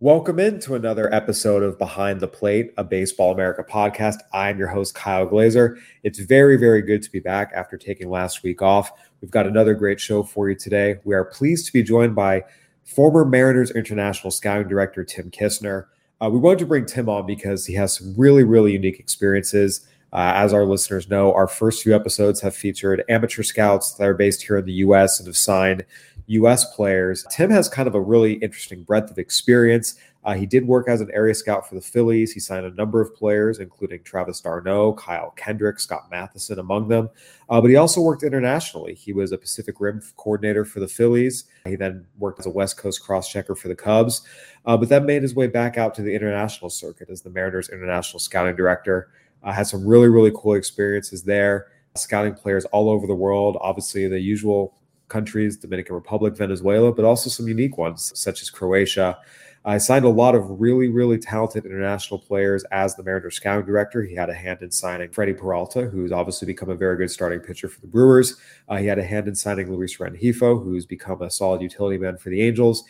Welcome into another episode of Behind the Plate, a Baseball America podcast. I'm your host, Kyle Glaser. It's very, very good to be back after taking last week off. We've got another great show for you today. We are pleased to be joined by former Mariners International Scouting Director Tim Kissner. Uh, we wanted to bring Tim on because he has some really, really unique experiences. Uh, as our listeners know, our first few episodes have featured amateur scouts that are based here in the U.S. and have signed U.S. players. Tim has kind of a really interesting breadth of experience. Uh, he did work as an area scout for the Phillies. He signed a number of players, including Travis d'Arnaud, Kyle Kendrick, Scott Mathieson, among them. Uh, but he also worked internationally. He was a Pacific Rim coordinator for the Phillies. He then worked as a West Coast cross checker for the Cubs, uh, but then made his way back out to the international circuit as the Mariners international scouting director. Uh, had some really, really cool experiences there, scouting players all over the world. Obviously, the usual countries, Dominican Republic, Venezuela, but also some unique ones such as Croatia. I signed a lot of really, really talented international players as the Mariners scouting director. He had a hand in signing Freddy Peralta, who's obviously become a very good starting pitcher for the Brewers. Uh, he had a hand in signing Luis Rengifo, who's become a solid utility man for the Angels.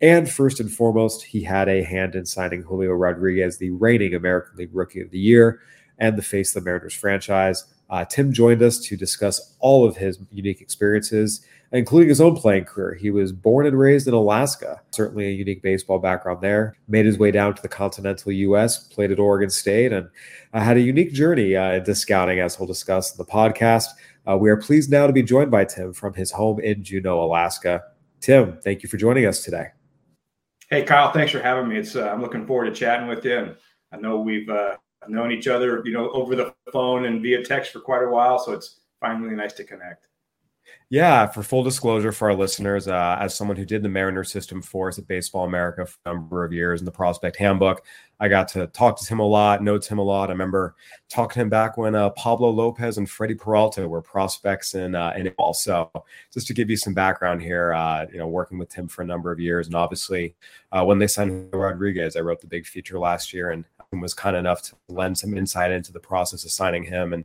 And first and foremost, he had a hand in signing Julio Rodriguez, the reigning American League Rookie of the Year and the face of the Mariners franchise. Uh, Tim joined us to discuss all of his unique experiences including his own playing career. He was born and raised in Alaska, certainly a unique baseball background there. Made his way down to the continental U.S., played at Oregon State, and uh, had a unique journey uh, into scouting, as we'll discuss in the podcast. Uh, we are pleased now to be joined by Tim from his home in Juneau, Alaska. Tim, thank you for joining us today. Hey, Kyle, thanks for having me. It's uh, I'm looking forward to chatting with you. And I know we've uh, known each other, you know, over the phone and via text for quite a while, so it's finally nice to connect. Yeah, for full disclosure for our listeners, uh, as someone who did the Mariner system for us at Baseball America for a number of years in the Prospect Handbook, I got to talk to him a lot, know him a lot. I remember talking to him back when uh, Pablo Lopez and Freddy Peralta were prospects in uh, in Also, just to give you some background here, uh, you know, working with Tim for a number of years, and obviously uh, when they signed Rodriguez, I wrote the big feature last year and was kind enough to lend some insight into the process of signing him and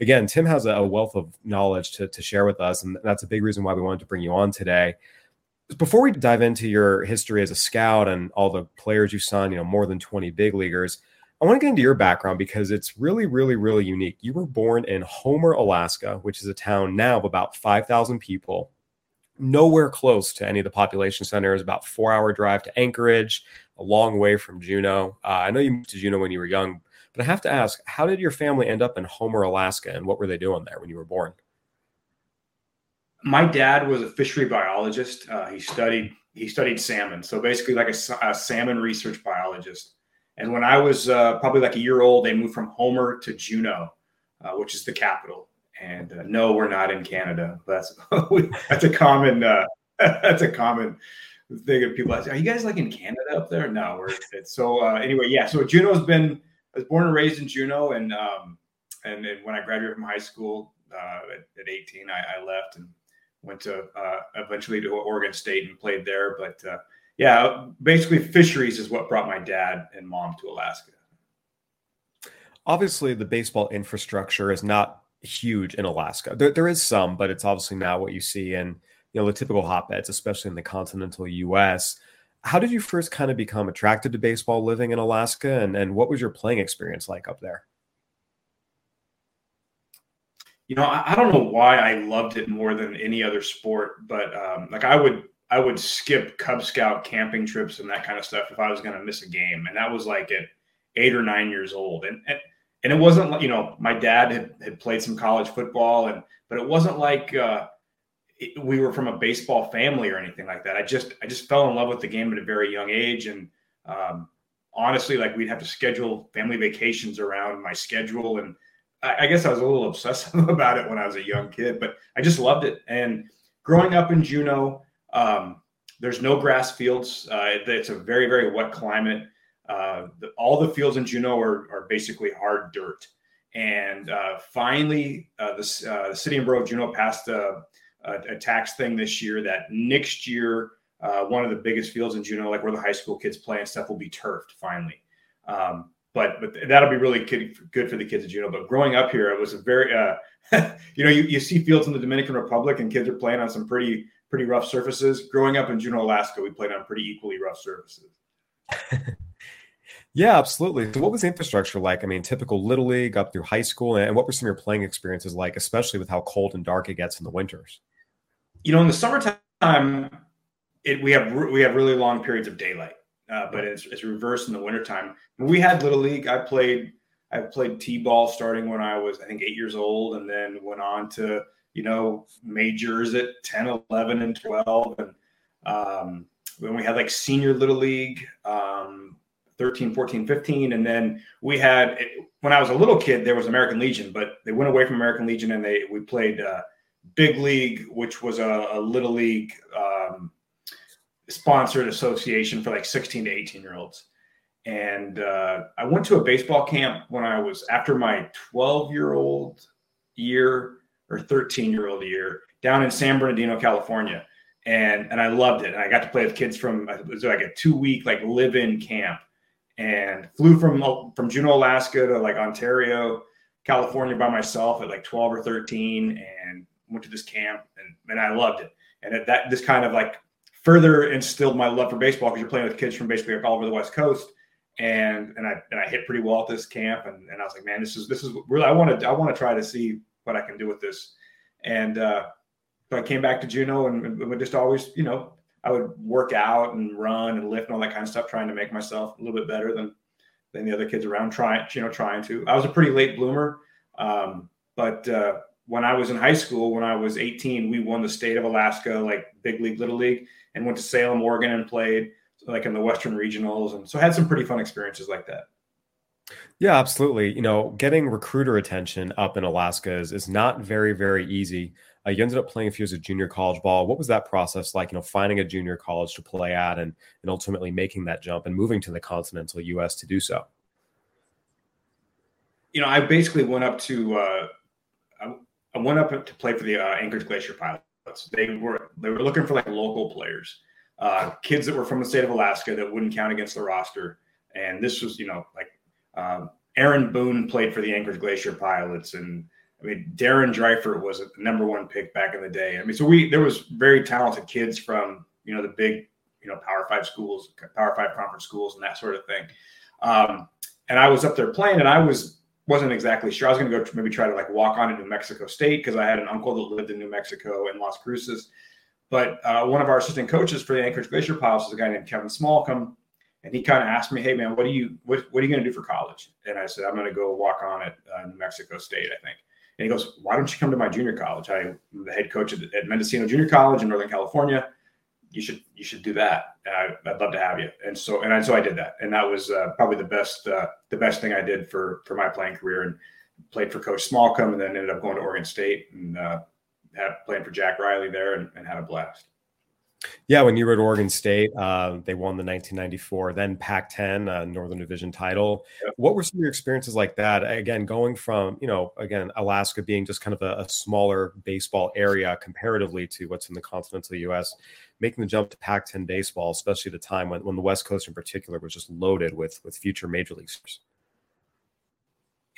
again, Tim has a wealth of knowledge to, to share with us. And that's a big reason why we wanted to bring you on today. Before we dive into your history as a scout and all the players you signed, you know, more than 20 big leaguers, I want to get into your background because it's really, really, really unique. You were born in Homer, Alaska, which is a town now of about 5,000 people, nowhere close to any of the population centers, about four hour drive to Anchorage, a long way from Juneau. Uh, I know you moved to Juneau when you were young, but I have to ask, how did your family end up in Homer, Alaska, and what were they doing there when you were born? My dad was a fishery biologist. Uh, he studied he studied salmon, so basically like a, a salmon research biologist. And when I was uh, probably like a year old, they moved from Homer to Juneau, uh, which is the capital. And uh, no, we're not in Canada. That's that's a common uh, that's a common thing that people ask. Are you guys like in Canada up there? No, we're so uh, anyway. Yeah, so Juneau's been I was born and raised in Juneau, and um, and, when I graduated from high school uh, at, at, 18, I, I, left and went to uh, eventually to Oregon State and played there. But uh, yeah, basically fisheries is what brought my dad and mom to Alaska. Obviously, the baseball infrastructure is not huge in Alaska. There, there is some, but it's obviously not what you see in you know the typical hotbeds, especially in the continental U.S how did you first kind of become attracted to baseball living in Alaska and, and what was your playing experience like up there? You know, I, I don't know why I loved it more than any other sport, but um, like I would I would skip Cub Scout camping trips and that kind of stuff if I was going to miss a game. And that was like at eight or nine years old. And, and, and it wasn't like, you know, my dad had, had played some college football and, but it wasn't like, uh, we were from a baseball family or anything like that. I just I just fell in love with the game at a very young age, and um, honestly, like we'd have to schedule family vacations around my schedule, and I, I, guess I was a little obsessive about it when I was a young kid, but I just loved it. And growing up in Juneau, um, there's no grass fields. Uh, it's a very very wet climate. Uh, the, all the fields in Juneau are, are basically hard dirt. And uh, finally, uh, the, uh, the city and borough of Juneau passed a a, a tax thing this year that next year uh, one of the biggest fields in Juneau, like where the high school kids play and stuff, will be turfed finally. Um, but but that'll be really good, good for the kids in Juneau. But growing up here, it was a very uh, you know you, you see fields in the Dominican Republic and kids are playing on some pretty pretty rough surfaces. Growing up in Juneau, Alaska, we played on pretty equally rough surfaces. yeah, absolutely. So what was the infrastructure like? I mean, typical little league up through high school, and what were some of your playing experiences like, especially with how cold and dark it gets in the winters? You know, in the summertime, it, we have we have really long periods of daylight, uh, but it's, it's reversed in the wintertime. We had little league, I played I played t-ball starting when I was I think eight years old, and then went on to you know majors at 10, 11, and 12, and um, when we had like senior little league. Um, 13 14 15 and then we had when i was a little kid there was american legion but they went away from american legion and they we played uh, big league which was a, a little league um, sponsored association for like 16 to 18 year olds. And uh, I went to a baseball camp when I was after my 12 year old year or 13 year old year down in San Bernardino, California. And, and I loved it. And I got to play with kids from, it was like a two week, like live in camp and flew from, from Juneau, Alaska to like Ontario, California by myself at like 12 or 13 and went to this camp and, and I loved it. And at that, this kind of like further instilled my love for baseball because you're playing with kids from basically all over the West Coast. And and I and I hit pretty well at this camp, and, and I was like, man, this is this is really I want to I want to try to see what I can do with this. And uh, so I came back to Juneau and, and would just always, you know, I would work out and run and lift and all that kind of stuff, trying to make myself a little bit better than than the other kids around. Trying, you know, trying to. I was a pretty late bloomer, um, but uh, when I was in high school, when I was 18, we won the state of Alaska, like big league, little league, and went to Salem, Oregon, and played like in the Western regionals, and so I had some pretty fun experiences like that. Yeah, absolutely. You know, getting recruiter attention up in Alaska is, is not very, very easy. Uh, you ended up playing a few as a junior college ball. What was that process like? You know, finding a junior college to play at, and and ultimately making that jump and moving to the continental U.S. to do so. You know, I basically went up to uh, I went up to play for the uh, Anchorage Glacier Pilots. They were they were looking for like local players, uh, kids that were from the state of Alaska that wouldn't count against the roster. And this was, you know, like um, Aaron Boone played for the Anchorage Glacier Pilots, and I mean Darren Dreifort was a number one pick back in the day. I mean, so we there was very talented kids from you know the big you know Power Five schools, Power Five conference schools, and that sort of thing. Um, and I was up there playing, and I was wasn't exactly sure. I was going to go maybe try to like walk on to New Mexico State because I had an uncle that lived in New Mexico in Las Cruces. But uh, one of our assistant coaches for the Anchorage Glacier Pilots is a guy named Kevin Smallcomb, and he kind of asked me, "Hey man, what do you what, what are you going to do for college?" And I said, "I'm going to go walk on at uh, New Mexico State, I think." And he goes, "Why don't you come to my junior college? I'm the head coach at, at Mendocino Junior College in Northern California." You should you should do that. I, would love to have you. And so and so I did that, and that was uh, probably the best uh, the best thing I did for for my playing career. And played for Coach Smallcomb, and then ended up going to Oregon State and uh, had playing for Jack Riley there, and, and, had a blast. Yeah, when you were at Oregon State, uh, they won the 1994 then Pac-10 uh, Northern Division title. Yep. What were some of your experiences like that? Again, going from you know, again, Alaska being just kind of a, a smaller baseball area comparatively to what's in the continental U.S making the jump to Pac-10 baseball, especially at a time when, when the West Coast in particular was just loaded with with future major leaguers.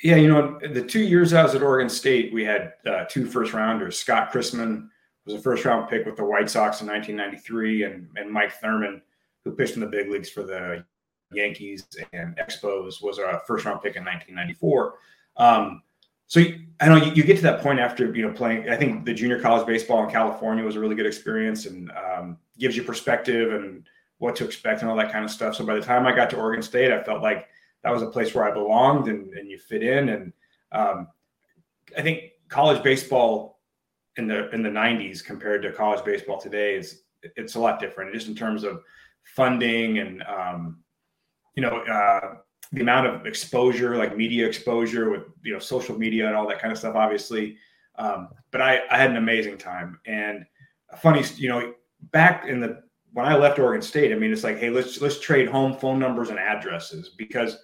Yeah, you know, the two years I was at Oregon State, we had uh, two first rounders. Scott Christman was a first round pick with the White Sox in 1993, and, and Mike Thurman, who pitched in the big leagues for the Yankees and Expos, was a first round pick in 1994. Um, so I know you, you, get to that point after you know playing. I think the junior college baseball in California was a really good experience and um, gives you perspective and what to expect and all that kind of stuff. So by the time I got to Oregon State, I felt like that was a place where I belonged and, and you fit in. And um, I think college baseball in the in the '90s compared to college baseball today is it's a lot different, just in terms of funding and um, you know uh, the amount of exposure, like media exposure with you know social media and all that kind of stuff, obviously. Um, but I, I had an amazing time. And funny, you know, back in the when I left Oregon State, I mean, it's like, hey, let's let's trade home phone numbers and addresses because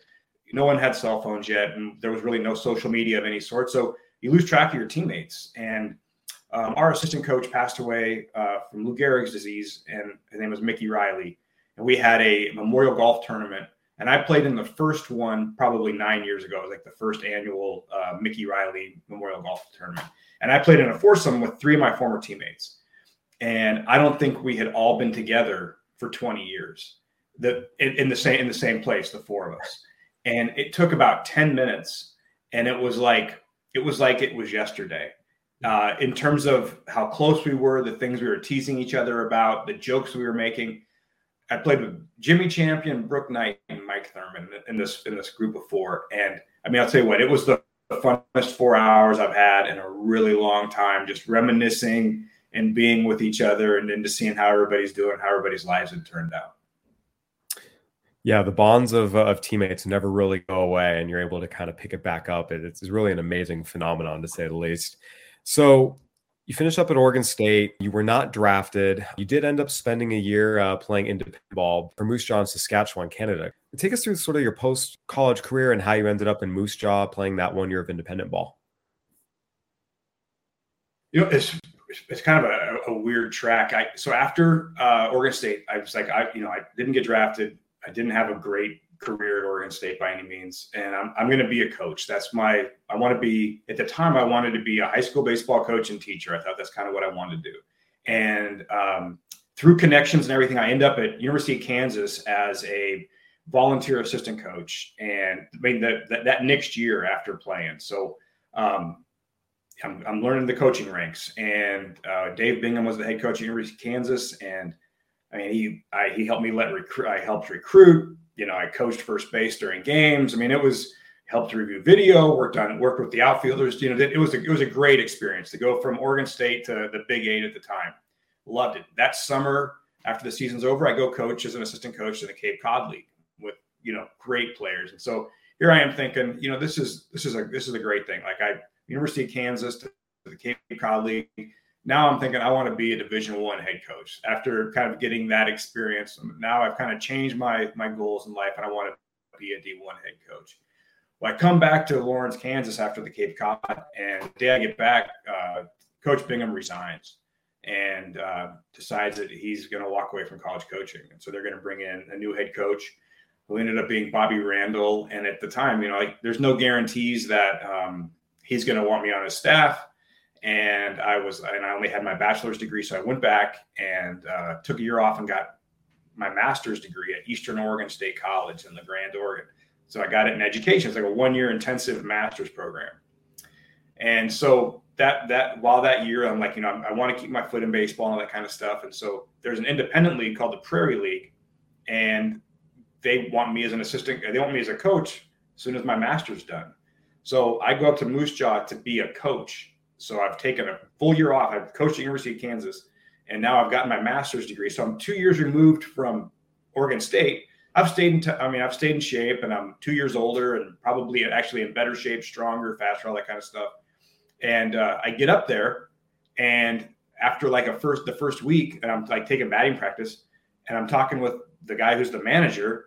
no one had cell phones yet, and there was really no social media of any sort. So you lose track of your teammates. And um, our assistant coach passed away uh, from Lou Gehrig's disease, and his name was Mickey Riley. And we had a memorial golf tournament and I played in the first one probably nine years ago. It was like the first annual uh, Mickey Riley Memorial Golf Tournament. And I played in a foursome with three of my former teammates. And I don't think we had all been together for 20 years. the in, in the same in the same place, the four of us, and it took about ten minutes, and it was like it was like it was yesterday. Uh, in terms of how close we were, the things we were teasing each other about, the jokes we were making. I played with Jimmy Champion, Brooke Knight, and Mike Thurman in this in this group of four. And I mean, I'll tell you what, it was the funnest four hours I've had in a really long time, just reminiscing and being with each other and then just seeing how everybody's doing, how everybody's lives had turned out. Yeah, the bonds of, uh, of teammates never really go away, and you're able to kind of pick it back up. It's really an amazing phenomenon, to say the least. So, you finished up at Oregon State. You were not drafted. You did end up spending a year uh, playing independent ball for Moose Jaw in Saskatchewan, Canada. Take us through sort of your post college career and how you ended up in Moose Jaw playing that one year of independent ball. You know, it's it's kind of a, a weird track. I so after uh, Oregon State, I was like, I you know, I didn't get drafted. I didn't have a great career at Oregon State by any means, and I'm I'm going to be a coach. That's my I want to be. At the time, I wanted to be a high school baseball coach and teacher. I thought that's kind of what I wanted to do, and um, through connections and everything, I end up at University of Kansas as a volunteer assistant coach, and I mean that that, that next year after playing. So. Um, I'm, I'm, learning the coaching ranks, and uh, Dave Bingham was the head coach at University of Kansas, and I mean, he I, he helped me let recruit. I helped recruit. You know, I coached first base during games. I mean, it was helped review video, worked on worked with the outfielders. You know, it was a, it was a great experience to go from Oregon State to the Big Eight at the time. Loved it. That summer, after the season's over, I go coach as an assistant coach in the Cape Cod League with you know great players. And so here I am thinking, you know, this is this is a this is a great thing. Like I University of Kansas to the Cape Cod League now I'm thinking I want to be a Division One head coach after kind of getting that experience. Now I've kind of changed my my goals in life, and I want to be a D1 head coach. Well, I come back to Lawrence, Kansas after the Cape Cod, and the day I get back, uh, Coach Bingham resigns and uh, decides that he's going to walk away from college coaching, and so they're going to bring in a new head coach who ended up being Bobby Randall. And at the time, you know, like there's no guarantees that um, he's going to want me on his staff and I was and I only had my bachelor's degree, so I went back and uh, took a year off and got my master's degree at Eastern Oregon State College in La Grande Oregon. So I got it in education. It's like a one-year intensive master's program, and so that that while that year I'm like you know I, I want to keep my foot in baseball and all that kind of stuff, and so there's an independent league called the Prairie League, and they want me as an assistant. They want me as a coach as soon as my master's done. So I go up to Moose Jaw to be a coach so I've taken a full year off. I've coached at University of Kansas, and now I've gotten my master's degree. So I'm two years removed from Oregon State. I've stayed in. T- I mean, I've stayed in shape, and I'm two years older, and probably actually in better shape, stronger, faster, all that kind of stuff. And uh, I get up there, and after like a first the first week, and I'm like taking batting practice, and I'm talking with the guy who's the manager,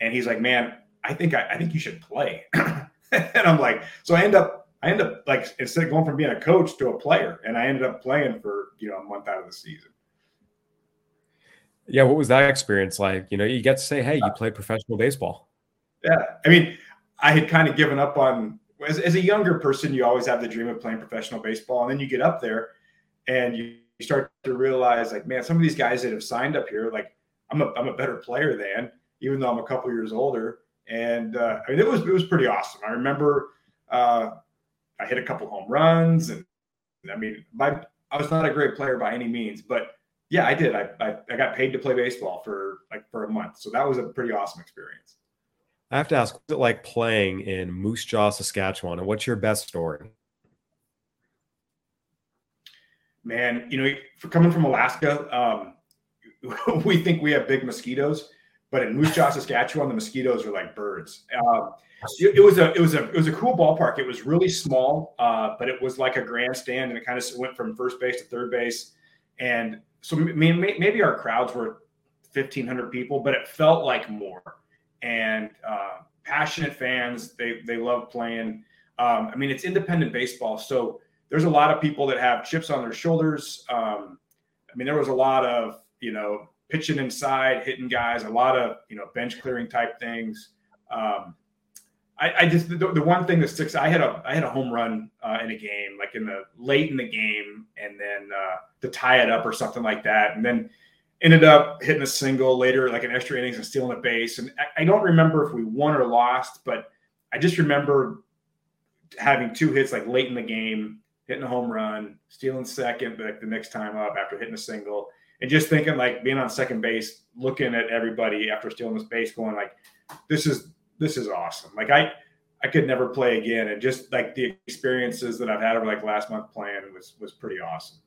and he's like, "Man, I think I, I think you should play." and I'm like, so I end up I ended up like instead of going from being a coach to a player, and I ended up playing for you know a month out of the season. Yeah, what was that experience like? You know, you get to say, "Hey, you played professional baseball." Yeah, I mean, I had kind of given up on as, as a younger person. You always have the dream of playing professional baseball, and then you get up there, and you, you start to realize, like, man, some of these guys that have signed up here, like, I'm a I'm a better player than, even though I'm a couple years older. And uh, I mean, it was it was pretty awesome. I remember uh, I hit a couple home runs, and I mean, my I was not a great player by any means, but yeah, I did. I, I, I got paid to play baseball for like for a month, so that was a pretty awesome experience. I have to ask, what's it like playing in Moose Jaw, Saskatchewan, and what's your best story? Man, you know, for coming from Alaska, um, we think we have big mosquitoes, but in Moose Jaw, Saskatchewan, the mosquitoes are like birds. Um, it, was a it was a it was a cool ballpark. It was really small, uh, but it was like a grandstand, and it kind of went from first base to third base. And so maybe our crowds were fifteen hundred people, but it felt like more. And uh, passionate fans, they they love playing. Um, I mean, it's independent baseball, so there's a lot of people that have chips on their shoulders. Um, I mean, there was a lot of you know pitching inside, hitting guys, a lot of you know bench clearing type things. Um, I, I just the, the, one thing that sticks. I had a I had a home run uh, in a game, like in the late in the game, and then uh, to tie it up or something like that. And then ended up hitting a single later, like an extra innings and stealing a base. And I, I don't remember if we won or lost, but I just remember having two hits like late in the game, hitting a home run, stealing second like the next time up after hitting a single, and just thinking like being on second base, looking at everybody after stealing this base, going like, "This is this is awesome." Like I I could never play again, and just like the experiences that I've had over like last month playing was was pretty awesome.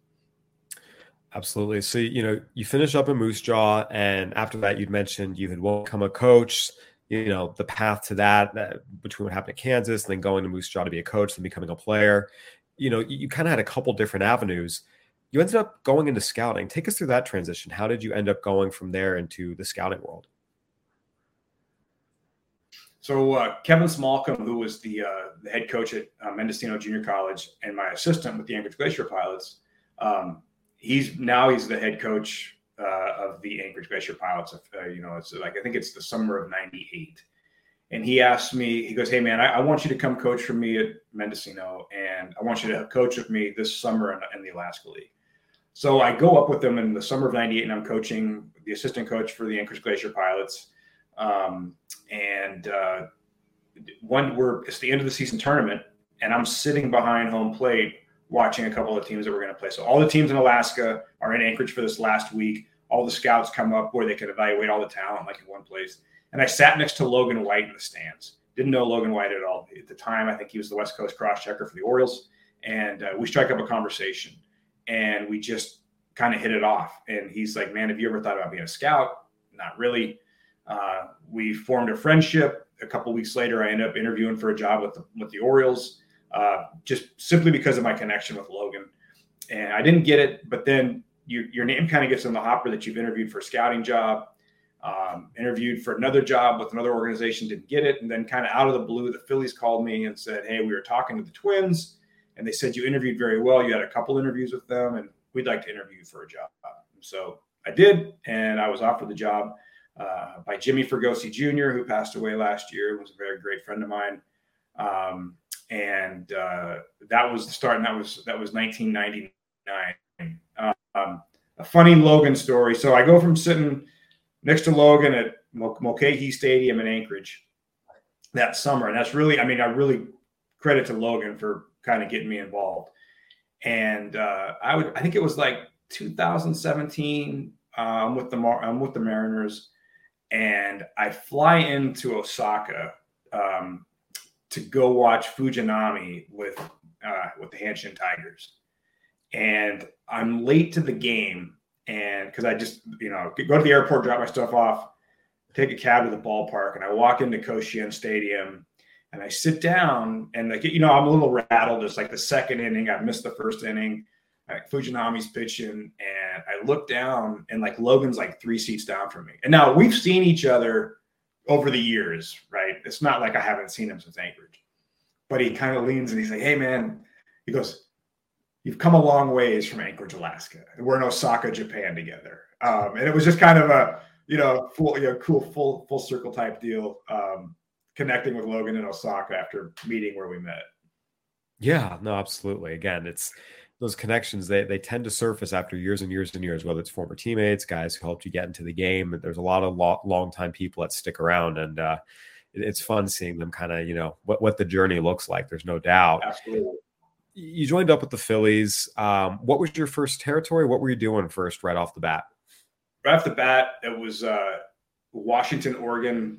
Absolutely. So you know you finish up in Moose Jaw, and after that, you'd mentioned you had become a coach you know the path to that uh, between what happened at Kansas and then going to Moose Jaw to be a coach and becoming a player. You know, you, you kind of had a couple different avenues. You ended up going into scouting. Take us through that transition. How did you end up going from there into the scouting world? So uh, Kevin Smallcomb, who was the, uh, the head coach at uh, Mendocino Junior College and my assistant with the Anchorage Glacier Pilots, um, he's now he's the head coach uh, of the Anchorage Glacier Pilots. Uh, you know, it's like I think it's the summer of '98, and he asked me. He goes, "Hey man, I, I, want you to come coach for me at Mendocino, and I want you to coach with me this summer in, in the Alaska League." So I go up with them in the summer of '98, and I'm coaching the assistant coach for the Anchorage Glacier Pilots. Um, and uh, one, we're it's the end of the season tournament, and I'm sitting behind home plate watching a couple of teams that we're going to play. So all the teams in Alaska are in Anchorage for this last week. All the scouts come up where they can evaluate all the talent like in one place. And I sat next to Logan White in the stands. Didn't know Logan White at all at the time. I think he was the West Coast cross checker for the Orioles, and uh, we strike up a conversation, and we just kind of hit it off. And he's like, "Man, have you ever thought about being a scout?" Not really. Uh, we formed a friendship. A couple weeks later, I ended up interviewing for a job with the, with the Orioles uh, just simply because of my connection with Logan. And I didn't get it, but then you, your name kind of gets in the hopper that you've interviewed for a scouting job, um, interviewed for another job with another organization, didn't get it. And then, kind of out of the blue, the Phillies called me and said, Hey, we were talking to the Twins, and they said you interviewed very well. You had a couple interviews with them, and we'd like to interview you for a job. So I did, and I was offered the job uh, by Jimmy Fregosi Jr., who passed away last year, was a very great friend of mine. Um, and uh, that was the start. And that was that was 1999. Um, a funny Logan story. So I go from sitting next to Logan at Mulcahy Stadium in Anchorage that summer, and that's really, I mean, I really credit to Logan for kind of getting me involved. And uh, I would, I think it was like 2017. Uh, I'm with the Mar- I'm with the Mariners, and I fly into Osaka um, to go watch Fujinami with uh, with the Hanshin Tigers, and I'm late to the game, and because I just you know go to the airport, drop my stuff off, take a cab to the ballpark, and I walk into Koshien Stadium, and I sit down, and like you know I'm a little rattled. It's like the second inning, I've missed the first inning. Like Fujinami's pitching, and I look down, and like Logan's like three seats down from me. And now we've seen each other over the years, right? It's not like I haven't seen him since Anchorage, but he kind of leans and he's like, "Hey, man," he goes, "You've come a long ways from Anchorage, Alaska. We're in Osaka, Japan together." Um, and it was just kind of a you know full, you know, cool, full full circle type deal. Um, connecting with Logan in Osaka after meeting where we met. Yeah, no, absolutely. Again, it's those connections they, they tend to surface after years and years and years whether it's former teammates guys who helped you get into the game there's a lot of lo- long time people that stick around and uh, it, it's fun seeing them kind of you know what, what the journey looks like there's no doubt. Absolutely. you joined up with the phillies um, what was your first territory? What were you doing first right off the bat? Right off the bat it was uh, washington oregon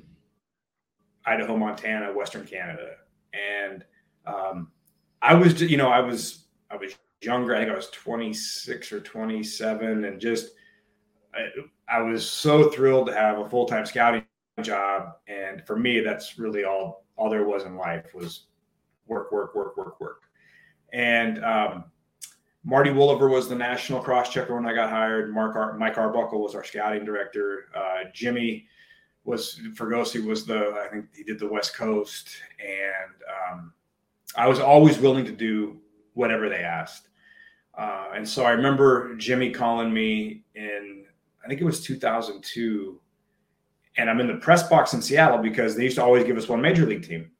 idaho montana western canada and um, i was you know i was i was younger. I think I was 26 or 27, and just I, I was so thrilled to have a full time scouting job. And for me, that's really all all there was in life was work, work, work, work, work. And um, Marty Wolever was the national cross checker when I got hired. Mark Ar- Mike Arbuckle was our scouting director. Uh, Jimmy was Fregosi was the I think he did the West Coast, and um, I was always willing to do whatever they asked. Uh, and so I remember Jimmy calling me in, I think it was 2002. And I'm in the press box in Seattle because they used to always give us one major league team.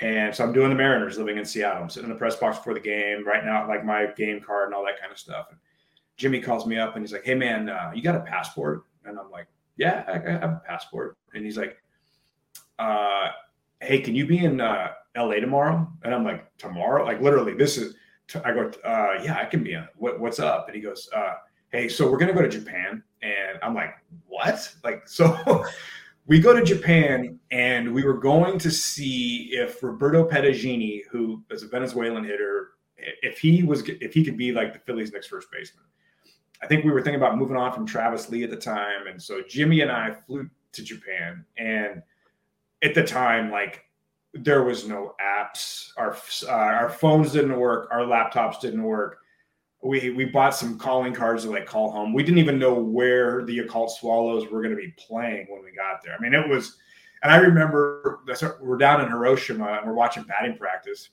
And so I'm doing the Mariners living in Seattle. I'm sitting in the press box before the game, writing out like my game card and all that kind of stuff. And Jimmy calls me up and he's like, "Hey man, uh, you got a passport?" And I'm like, "Yeah, I, I have a passport." And he's like, uh, "Hey, can you be in uh, L.A. tomorrow?" And I'm like, "Tomorrow? Like literally, this is." I go, uh, "Yeah, I can be in. What, what's up?" And he goes, uh, "Hey, so we're gonna go to Japan." And I'm like, "What?" Like so. we go to Japan and we were going to see if Roberto Petagine, who is a Venezuelan hitter, if he was if he could be like the Phillies' next first baseman. I think we were thinking about moving on from Travis Lee at the time, and so Jimmy and I flew to Japan. And at the time, like there was no apps, our uh, our phones didn't work, our laptops didn't work. We we bought some calling cards to like call home. We didn't even know where the Yakult Swallows were going to be playing when we got there. I mean, it was. And I remember we're down in Hiroshima and we're watching batting practice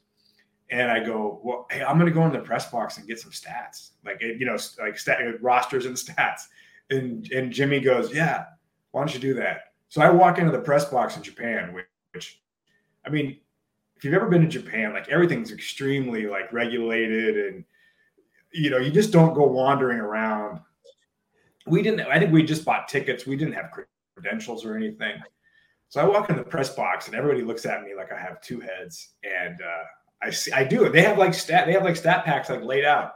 and I go, well, hey, I'm going to go in the press box and get some stats, like you know, like stat, rosters and stats. And and Jimmy goes, yeah, why don't you do that? So I walk into the press box in Japan, which, which I mean, if you've ever been to Japan, like everything's extremely like regulated, and you know, you just don't go wandering around. We didn't. I think we just bought tickets. We didn't have credentials or anything. So I walk in the press box, and everybody looks at me like I have two heads, and uh, I see, I do. They have like stat, they have like stat packs like laid out,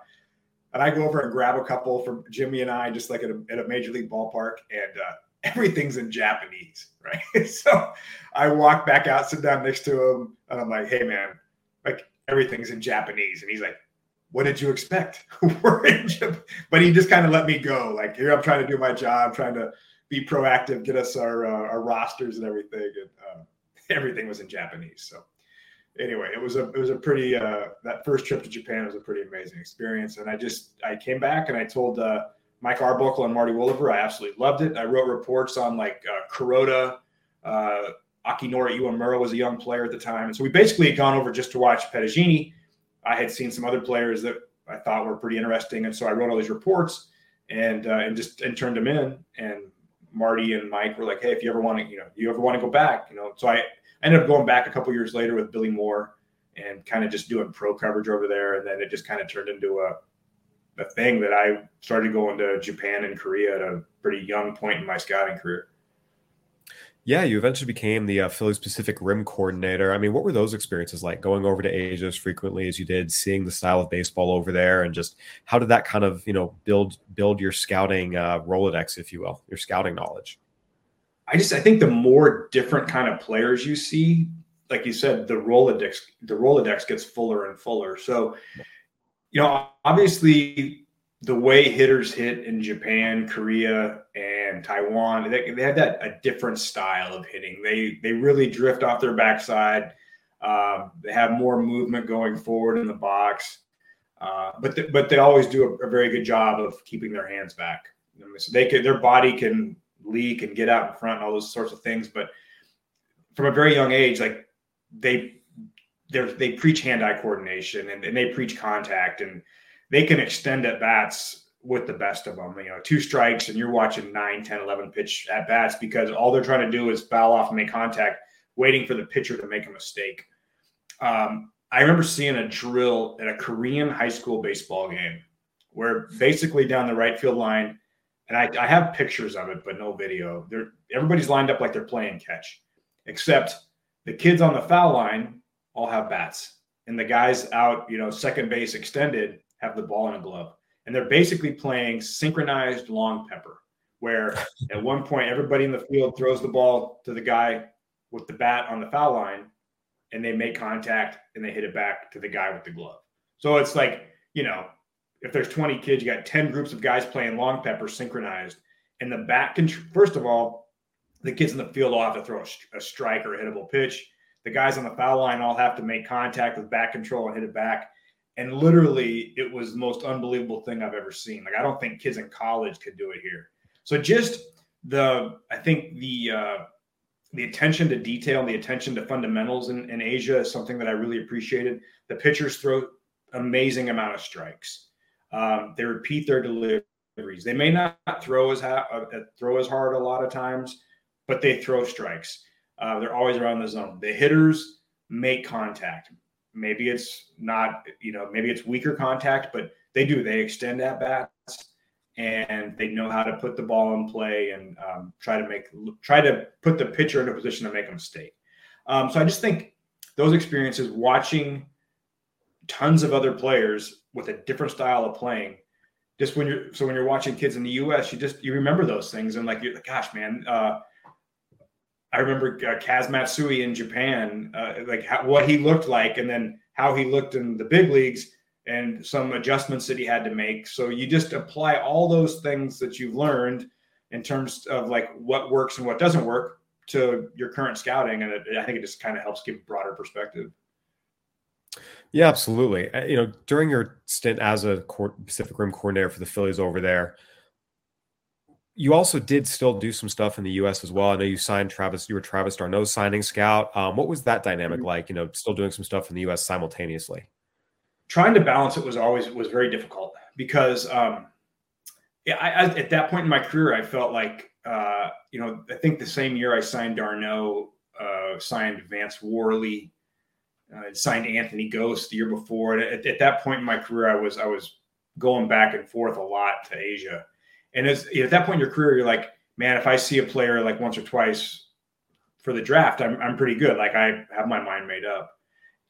and I go over and grab a couple for Jimmy and I, just like at a, at a major league ballpark, and uh, everything's in Japanese, right? so I walk back out, sit down next to him, and I'm like, "Hey, man, like everything's in Japanese," and he's like, "What did you expect? We're in Japan. But he just kind of let me go. Like here, I'm trying to do my job, trying to be proactive, get us our uh, our rosters and everything, and uh, everything was in Japanese. So anyway, it was a it was a pretty uh, that first trip to Japan was a pretty amazing experience, and I just I came back and I told uh, Mike Arbuckle and Marty Wolever I absolutely loved it. I wrote reports on like uh, Kuroda, uh, Akinori Iwamura was a young player at the time, and so we basically had gone over just to watch Petagine. I had seen some other players that I thought were pretty interesting, and so I wrote all these reports and uh, and just and turned them in. And Marty and Mike were like, "Hey, if you ever want to, you know, you ever want to go back, you know." So I ended up going back a couple years later with Billy Moore and kind of just doing pro coverage over there. And then it just kind of turned into a, a thing that I started going to Japan and Korea at a pretty young point in my scouting career. Yeah, you eventually became the uh, Phillies Pacific Rim coordinator. I mean, what were those experiences like going over to Asia as frequently as you did, seeing the style of baseball over there, and just how did that kind of you know build build your scouting uh, Rolodex, if you will, your scouting knowledge? I just I think the more different kind of players you see, like you said, the Rolodex the Rolodex gets fuller and fuller. So, you know, obviously the way hitters hit in Japan, Korea, and Taiwan, they, they have that a different style of hitting. They they really drift off their backside. Um, they have more movement going forward in the box, uh, but the, but they always do a, a, very good job of keeping their hands back. So they can their body can leak and get out in front and all those sorts of things. But from a very young age, like they they they preach hand-eye coordination and, and, they preach contact and they can extend at bats with the best of them. You know, two strikes and you're watching 9, 10, 11 pitch at bats because all they're trying to do is foul off and make contact, waiting for the pitcher to make a mistake. Um, I remember seeing a drill at a Korean high school baseball game where basically down the right field line, and I, I have pictures of it, but no video. They're everybody's lined up like they're playing catch, except the kids on the foul line all have bats, and the guys out, you know, second base extended have the ball in a glove, and they're basically playing synchronized long pepper, where at one point everybody in the field throws the ball to the guy with the bat on the foul line, and they make contact and they hit it back to the guy with the glove. So it's like you know if there's 20 kids, you got 10 groups of guys playing long pepper synchronized. And the back can, first of all, the kids in the field all have to throw a, a, strike or a hittable pitch. The guys on the foul line all have to make contact with back control and hit it back. And literally, it was the most unbelievable thing I've ever seen. Like, I don't think kids in college could do it here. So, just the, I think the, uh, the attention to detail and the attention to fundamentals in, in Asia is something that I really appreciated. The pitchers throw amazing amount of strikes. Um, they repeat their deliveries. They may not throw as ha- uh, throw as hard a lot of times, but they throw strikes. Uh, they're always around the zone. The hitters make contact. Maybe it's not, you know, maybe it's weaker contact, but they do. They extend at bats. and they know how to put the ball in play and um, try to make try to put the pitcher in a position to make a mistake. Um, so I just think those experiences, watching tons of other players with a different style of playing, just when you're so when you're watching kids in the U.S., you just you remember those things and like you're like, gosh, man. Uh, I remember uh, Kaz Matsui in Japan, uh, like how, what he looked like, and then how he looked in the big leagues and some adjustments that he had to make. So you just apply all those things that you've learned in terms of like what works and what doesn't work to your current scouting, and it, I think it just kind of helps give a broader perspective. Yeah, absolutely. Uh, you know, during your stint as a Pacific Rim coordinator for the Phillies over there, you also did still do some stuff in the U.S. as well. I know you signed Travis. You were Travis d'Arnaud signing scout. Um, what was that dynamic mm-hmm. like? You know, still doing some stuff in the U.S. simultaneously trying to balance it was always was very difficult because um, yeah, I, I, at that point in my career, I felt like uh, you know I think the same year I signed d'Arnaud, uh, signed Vance Worley, uh, signed Anthony Gose the year before. At, at, that point in my career, I was I was going back and forth a lot to Asia, and as, at that point in your career, you're like, man, if I see a player like once or twice for the draft, I'm I'm pretty good. Like I have my mind made up,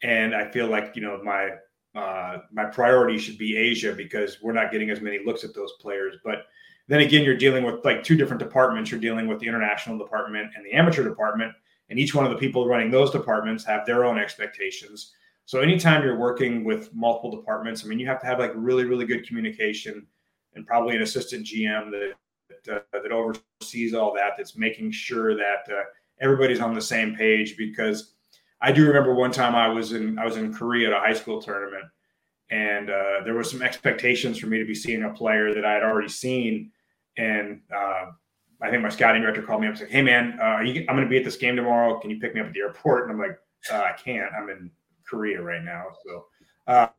and I feel like you know my uh, my priority should be Asia because we're not getting as many looks at those players. But then again, you're dealing with like two different departments. You're dealing with the international department and the amateur department, and each one of the people running those departments have their own expectations. So anytime you're working with multiple departments, I mean, you have to have like really, really good communication and probably an assistant GM that that, uh, that oversees all that. That's making sure that uh, everybody's on the same page because I do remember one time I was in I was in Korea at a high school tournament, and uh, there was some expectations for me to be seeing a player that I had already seen, and uh, I think my scouting director called me up and said, "Hey man, uh, you, I'm going to be at this game tomorrow. Can you pick me up at the airport?" And I'm like, uh, "I can't. I'm in Korea right now." So um,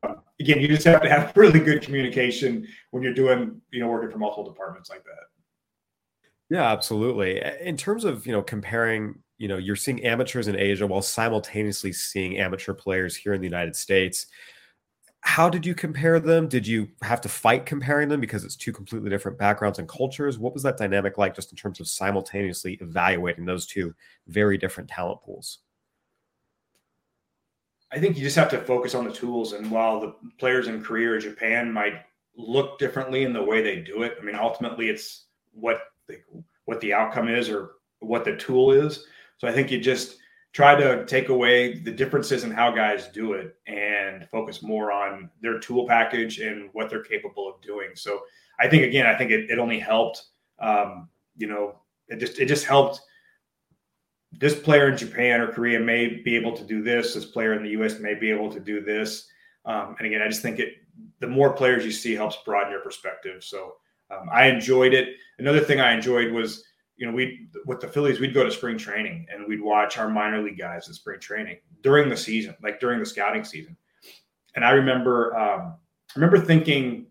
again, you just have to have really good communication when you're doing you know working for multiple departments like that. Yeah, absolutely. In terms of you know comparing you know you're seeing amateurs in Asia while simultaneously seeing amateur players here in the United States. How did you compare them? Did you have to fight comparing them because it's two completely different backgrounds and cultures? What was that dynamic like just in terms of simultaneously evaluating those two very different talent pools? I think you just have to focus on the tools. And while the players in Korea or Japan might look differently in the way they do it, I mean, ultimately it's what the, what the outcome is or what the tool is. So I think you just try to take away the differences in how guys do it and focus more on their tool package and what they're capable of doing. So I think again, I think it, it only helped. Um, you know, it just it just helped. This player in Japan or Korea may be able to do this. This player in the U.S. may be able to do this. Um, and again, I just think it. The more players you see helps broaden your perspective. So um, I enjoyed it. Another thing I enjoyed was you know, we with the Phillies, we'd go to spring training and we'd watch our minor league guys in spring training during the season, like during the scouting season. And I remember, um, I remember thinking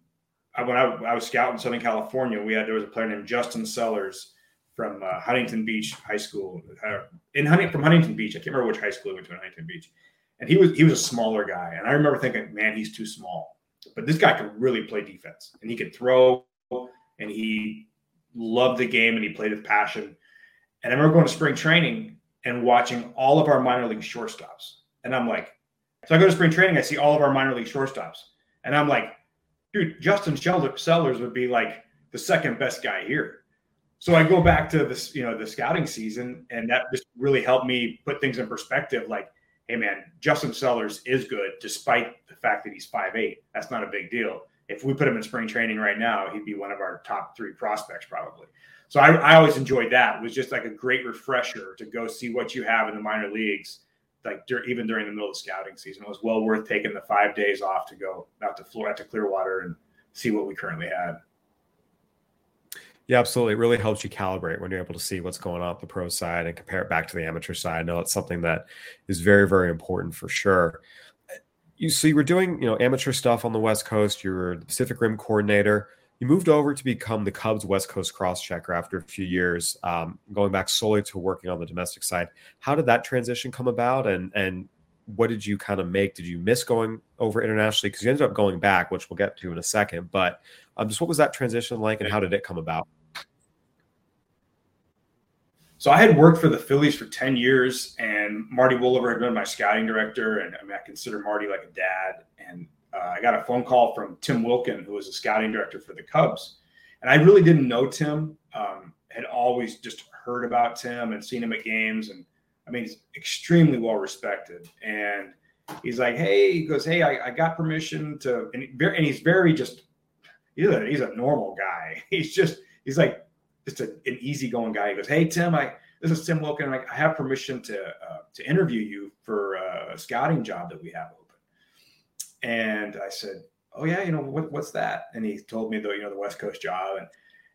uh, when I, I, was scouting Southern California, we had there was a player named Justin Sellers from uh, Huntington Beach High School uh, in Hunting from Huntington Beach. I can't remember which high school he went to in Huntington Beach, and he was he was a smaller guy. And I remember thinking, man, he's too small. But this guy could really play defense, and he could throw, and he loved the game and he played with passion. And I remember going to spring training and watching all of our minor league shortstops. And I'm like, so I go to spring training, I see all of our minor league shortstops. And I'm like, dude, Justin Sellers would be like the second best guy here. So I go back to this, you know, the scouting season, and that just really helped me put things in perspective. Like, hey man, Justin Sellers is good despite the fact that he's five eight. That's not a big deal if we put him in spring training right now, he'd be one of our top three prospects probably. So I, I always enjoyed that. It was just like a great refresher to go see what you have in the minor leagues, like dur- even during the middle of scouting season. It was well worth taking the five days off to go out to Florida, to Clearwater, and see what we currently had. Yeah, absolutely. It really helps you calibrate when you're able to see what's going on at the pro side and compare it back to the amateur side. I know it's something that is very, very important for sure you so you were doing you know amateur stuff on the West Coast. You were the Pacific Rim coordinator. You moved over to become the Cubs West Coast cross checker after a few years, um, going back solely to working on the domestic side. How did that transition come about? And and what did you kind of make? Did you miss going over internationally? Because you ended up going back, which we'll get to in a second. But um, just what was that transition like, and how did it come about? So I had worked for the Phillies for 10 years, and Marty Wolever had been my scouting director. And I mean, I consider Marty like a dad. And uh, I got a phone call from Tim Wilken, who was a scouting director for the Cubs. And I really didn't know Tim. Um, had always just heard about Tim and seen him at games. And I mean, he's extremely well respected. And he's like, hey, he goes, hey, I, I got permission to, and, and he's very just, he's a, he's a normal guy. He's just, he's like, just a, an easygoing guy. He goes, hey, Tim, I, this is Tim Wilken. I have permission to, uh, to interview you for a scouting job that we have open. And I said, oh yeah, you know, what, what's that? And he told me the, you know, the West Coast job and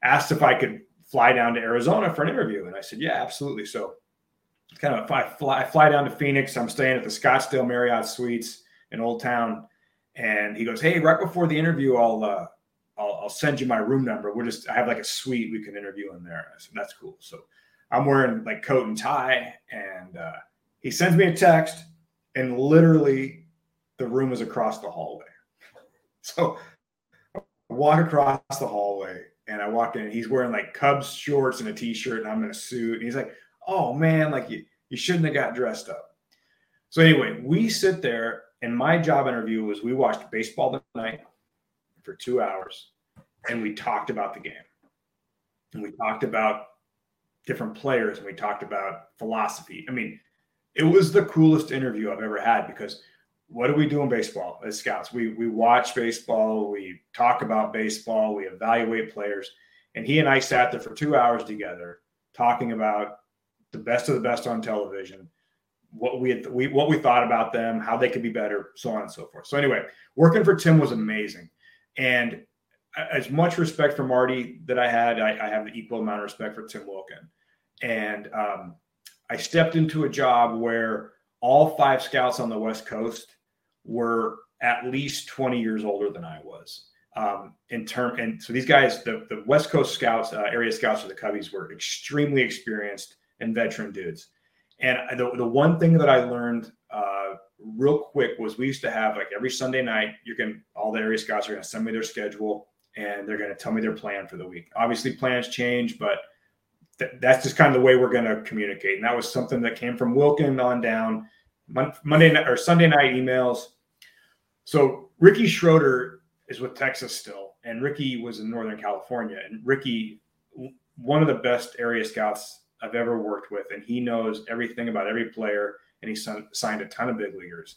asked if I could fly down to Arizona for an interview. And I said, yeah, absolutely. So it's kind of I fly, I fly down to Phoenix. I'm staying at the Scottsdale Marriott Suites in Old Town, and he goes, "Hey, right before the interview, I'll uh, I'll, I'll send you my room number. We're just I have like a suite we can interview in there." I said, "That's cool." So I'm wearing like coat and tie, and uh, he sends me a text, and literally the room is across the hallway. So I walk across the hallway, and I walk in, and he's wearing like Cubs shorts and a t-shirt, and I'm in a suit, and he's like oh man, like you, you shouldn't have got dressed up. So anyway, we sit there, and my job interview was we watched baseball tonight for two hours, and we talked about the game, and we talked about different players, and we talked about philosophy. I mean, it was the coolest interview I've ever had because what do we do in baseball as scouts? We we watch baseball, we talk about baseball, we evaluate players, and he and I sat there for two hours together talking about the best of the best on television, what we had, we what we thought about them, how they could be better, so on and so forth. So anyway, working for Tim was amazing, and as much respect for Marty that I had, I, I have the equal amount of respect for Tim Wilken, and um, I stepped into a job where all five scouts on the West Coast were at least 20 years older than I was. Um, in term, and so these guys, the, the West Coast scouts, uh, area scouts for the Cubbies, were extremely experienced and veteran dudes. And the, the one thing that I learned uh, real quick was we used to have like every Sunday night, you can, all the area scouts are going to send me their schedule and they're going to tell me their plan for the week. Obviously, plans change, but th- that's just kind of the way we're going to communicate. And that was something that came from Wilken on down Mon- Monday night or Sunday night emails. So Ricky Schroeder is with Texas still, and Ricky was in Northern California. And Ricky, one of the best area scouts I've ever worked with, and he knows everything about every player, and he signed a ton of big leaguers.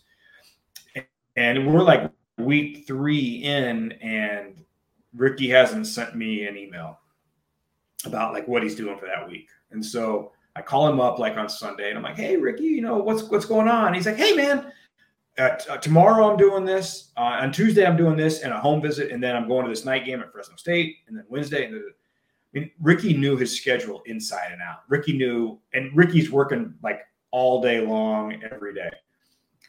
And we're like week three in, and Ricky hasn't sent me an email about like what he's doing for that week. And so I call him up like on Sunday, and I'm like, "Hey, Ricky, you know what's what's going on?" He's like, "Hey, man." Uh, t- uh, tomorrow I'm doing this. Uh, on Tuesday I'm doing this and a home visit, and then I'm going to this night game at Fresno State, and then Wednesday, and I mean, Ricky knew his schedule inside and out. Ricky knew, and Ricky's working like all day long, every day.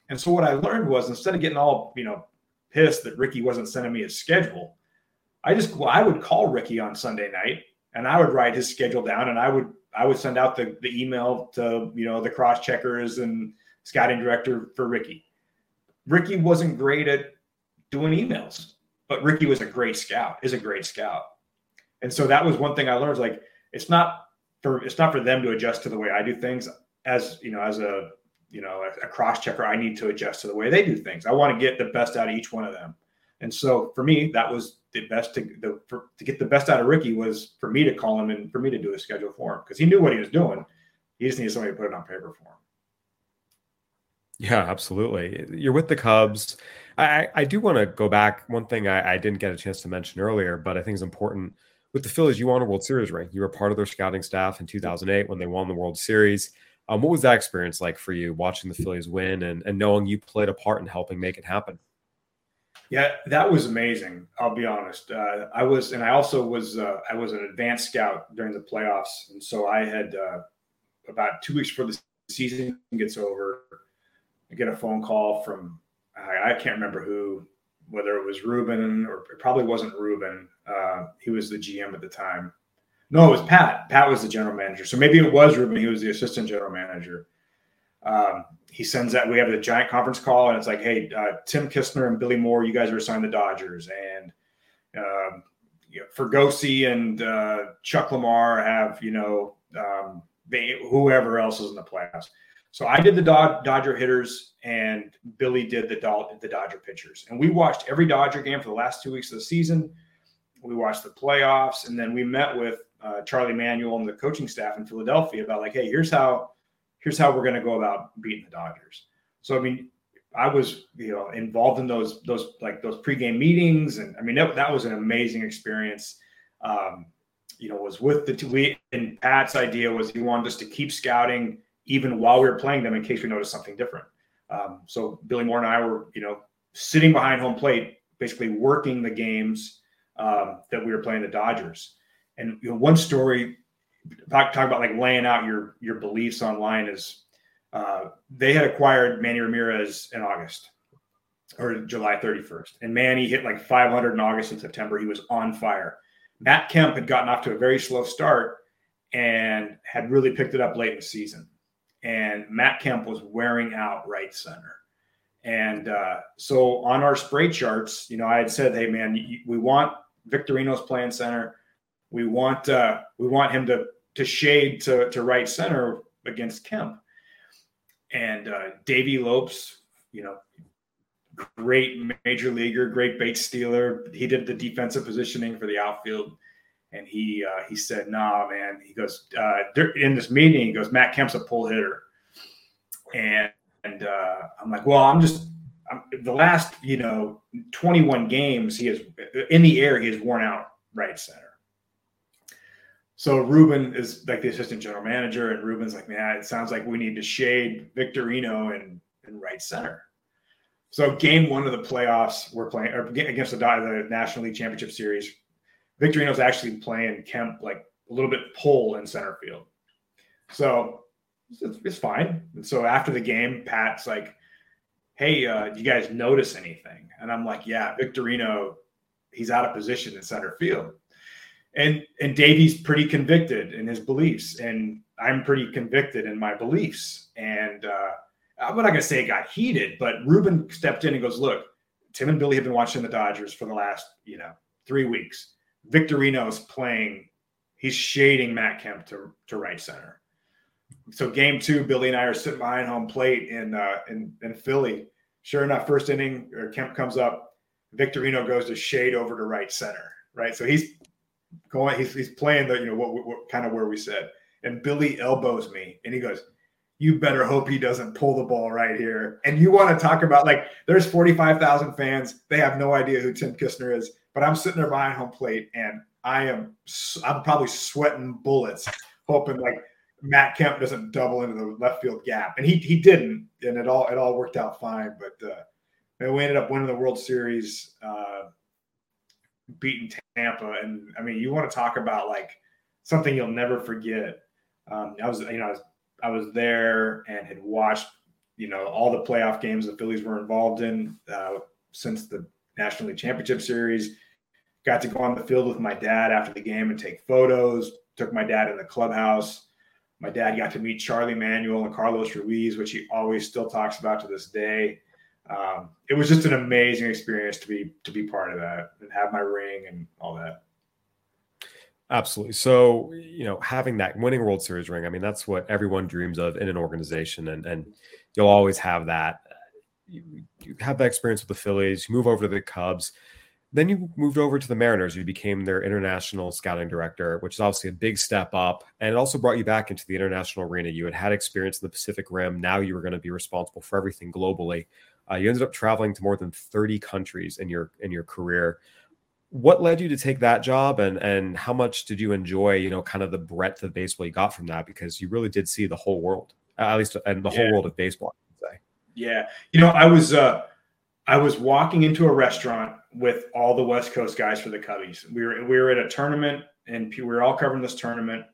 And so what I learned was instead of getting all you know pissed that Ricky wasn't sending me his schedule, I just well, I would call Ricky on Sunday night and I would write his schedule down and I would I would send out the, the email to you know the cross checkers and scouting director for Ricky. Ricky wasn't great at doing emails, but Ricky was a great scout, is a great scout. And so that was one thing I learned. Like it's not for it's not for them to adjust to the way I do things. As you know, as a you know a, a cross checker, I need to adjust to the way they do things. I want to get the best out of each one of them. And so for me, that was the best to the for, to get the best out of Ricky was for me to call him and for me to do a schedule for him because he knew what he was doing. He just needed somebody to put it on paper for him. Yeah, absolutely. You're with the Cubs. I, I do want to go back. One thing I, I didn't get a chance to mention earlier, but I think is important with the Phillies, you won a World Series ring. You were part of their scouting staff in 2008 when they won the World Series. Um, what was that experience like for you watching the Phillies win and, and knowing you played a part in helping make it happen? Yeah, that was amazing. I'll be honest. Uh, I was, and I also was, uh, I was an advanced scout during the playoffs, and so I had uh, about two weeks before the season gets over, I get a phone call from I, I can't remember who whether it was Ruben or it probably wasn't Ruben. Uh, he was the GM at the time. No, it was Pat. Pat was the general manager. So maybe it was Ruben. He was the assistant general manager. um, he sends that we have a giant conference call and it's like, hey, uh, Tim Kissner and Billy Moore, you guys are assigned the Dodgers, and um, you know, Fregosi and uh, Chuck Lamar have you know um, they whoever else is in the playoffs. So I did the Dodger hitters, and Billy did the the Dodger pitchers, and we watched every Dodger game for the last two weeks of the season. We watched the playoffs, and then we met with uh, Charlie Manuel and the coaching staff in Philadelphia about like, hey, here's how here's how we're going to go about beating the Dodgers. So I mean, I was you know involved in those those like those pregame meetings, and I mean that, that was an amazing experience. Um, you know, was with the we and Pat's idea was he wanted us to keep scouting even while we were playing them in case we noticed something different. Um, so Billy Moore and I were you know sitting behind home plate, basically working the games um, that we were playing the Dodgers. And you know, one story talk, talk about like laying out your your beliefs online is uh, they had acquired Manny Ramirez in August or July 31st, and Manny hit like 500 in August and September. He was on fire. Matt Kemp had gotten off to a very slow start and had really picked it up late in the season. And Matt Kemp was wearing out right center. And uh, so on our spray charts, you know, I had said, "Hey, man, we want Victorino's playing center. We want uh, we want him to to shade to to right center against Kemp." And uh, Davey Lopes, you know, great major leaguer, great base stealer. He did the defensive positioning for the outfield, and he uh, he said, "Nah, man." He goes uh, in this meeting. He goes, "Matt Kemp's a pull hitter," and and uh, I'm like, "Well, I'm just." I'm, the last, you know, 21 games, he is in the air. He has worn out right center. So Ruben is like the assistant general manager, and Ruben's like, man, it sounds like we need to shade Victorino and, and right center. So game one of the playoffs, we're playing against the, the National League Championship Series. Victorino's actually playing Kemp like a little bit pull in center field. So it's, it's fine. And so after the game, Pat's like, hey, uh, do you guys notice anything? And I'm like, yeah, Victorino, he's out of position in center field and and Davey's pretty convicted in his beliefs, and I'm pretty convicted in my beliefs. And uh, I'm not gonna say it got heated, but Ruben stepped in and goes, "Look, Tim and Billy have been watching the Dodgers for the last you know three weeks. Victorino's playing; he's shading Matt Kemp to to right center. So game two, Billy and I are sitting behind home plate in uh, in, in Philly. Sure enough, first inning, Kemp comes up. Victorino goes to shade over to right center. Right, so he's going, he's, he's playing the, you know, what, what kind of where we said. And Billy elbows me and he goes, you better hope he doesn't pull the ball right here. And you want to talk about like there's 45,000 fans. They have no idea who Tim Kissner is, but I'm sitting there behind home plate and I am I'm probably sweating bullets, hoping like Matt Kemp doesn't double into the left field gap. And he he didn't, and it all it all worked out fine. But uh, we ended up winning the World Series. Uh, beating Tampa. And I mean, you want to talk about like something you'll never forget. Um, I was, you know, I was, I was there and had watched, you know, all the playoff games the Phillies were involved in uh, since the National League Championship Series. Got to go on the field with my dad after the game and take photos. Took my dad in the clubhouse. My dad got to meet Charlie Manuel and Carlos Ruiz, which he always still talks about to this day um, it was just an amazing experience to be to be part of that and have my ring and all that. Absolutely. So, you know, having that winning World Series ring, I mean, that's what everyone dreams of in an organization. And, and you'll always have that. You, you have that experience with the Phillies, you move over to the Cubs. Then you moved over to the Mariners. You became their international scouting director, which is obviously a big step up. And it also brought you back into the international arena. You had had experience in the Pacific Rim. Now you were going to be responsible for everything globally. Uh, you ended up traveling to more than 30 countries in your in your career. What led you to take that job, and and how much did you enjoy, you know, kind of the breadth of baseball you got from that? Because you really did see the whole world, at least, and the yeah. whole world of baseball. I say. Yeah, you know, I was uh, I was walking into a restaurant with all the West Coast guys for the Cubbies. We were we were at a tournament, and we were all covering this tournament.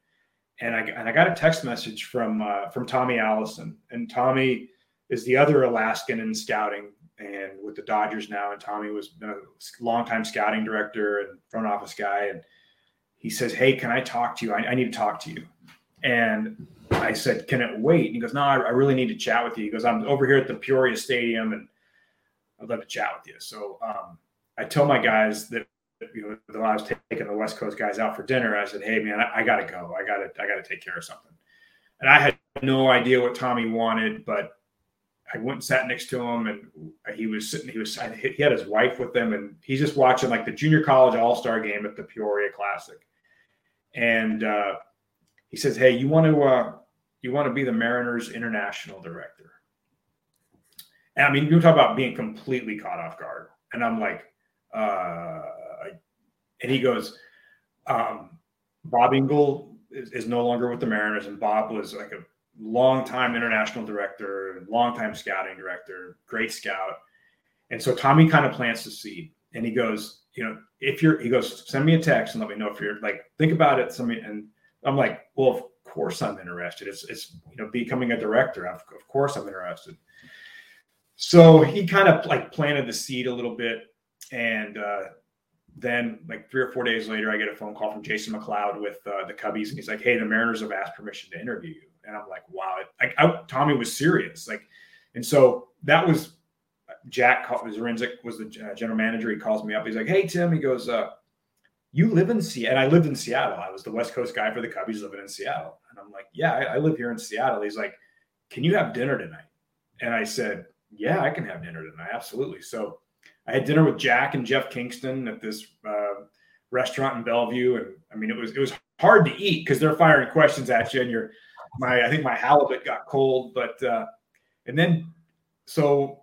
And I and I got a text message from uh, from Tommy Allison, and Tommy is the other Alaskan in scouting and with the Dodgers now. And Tommy was a longtime scouting director and front office guy. And he says, Hey, can I talk to you? I, I need to talk to you. And I said, "Can it wait?" And he goes, "No, I, I really need to chat with you." He goes, "I'm over here at the Peoria Stadium, and I'd love to chat with you." So um, I tell my guys that you know, I was taking the West Coast guys out for dinner. I said, "Hey, man, I, I got to go. I got to, I got to take care of something." And I had no idea what Tommy wanted, but I went and sat next to him, and he was sitting. He was he had his wife with him, and he's just watching like the junior college all star game at the Peoria Classic. And uh, he says, "Hey, you want to uh, you want to be the Mariners international director?" And I mean, you talk about being completely caught off guard, and I'm like, uh, and he goes, um, "Bob Engle is, is no longer with the Mariners, and Bob was like a longtime international director, longtime scouting director, great scout. And so Tommy kind of plants the seed and he goes, you know, if you're, he goes, send me a text and let me know if you're like, think about it. Somebody, and I'm like, well, of course I'm interested. It's, it's, you know, becoming a director. Of, of course I'm interested. So he kind of like planted the seed a little bit. And, uh, then like three or four days later, I get a phone call from Jason McLeod with uh, the Cubbies, and he's like, "Hey, the Mariners have asked permission to interview you." And I'm like, wow, like Tommy was serious, like, and so that was Jack Zduriencik was the uh, general manager. He calls me up. He's like, hey Tim, he goes, uh, you live in Seattle. And I lived in Seattle. I was the West Coast guy for the Cubbies living in Seattle. And I'm like, yeah, I, I live here in Seattle. He's like, can you have dinner tonight? And I said, yeah, I can have dinner tonight. Absolutely. So I had dinner with Jack and Jeff Kingston at this uh, restaurant in Bellevue. And I mean, it was, it was hard to eat because they're firing questions at you and you're, my I think my halibut got cold, but uh, and then so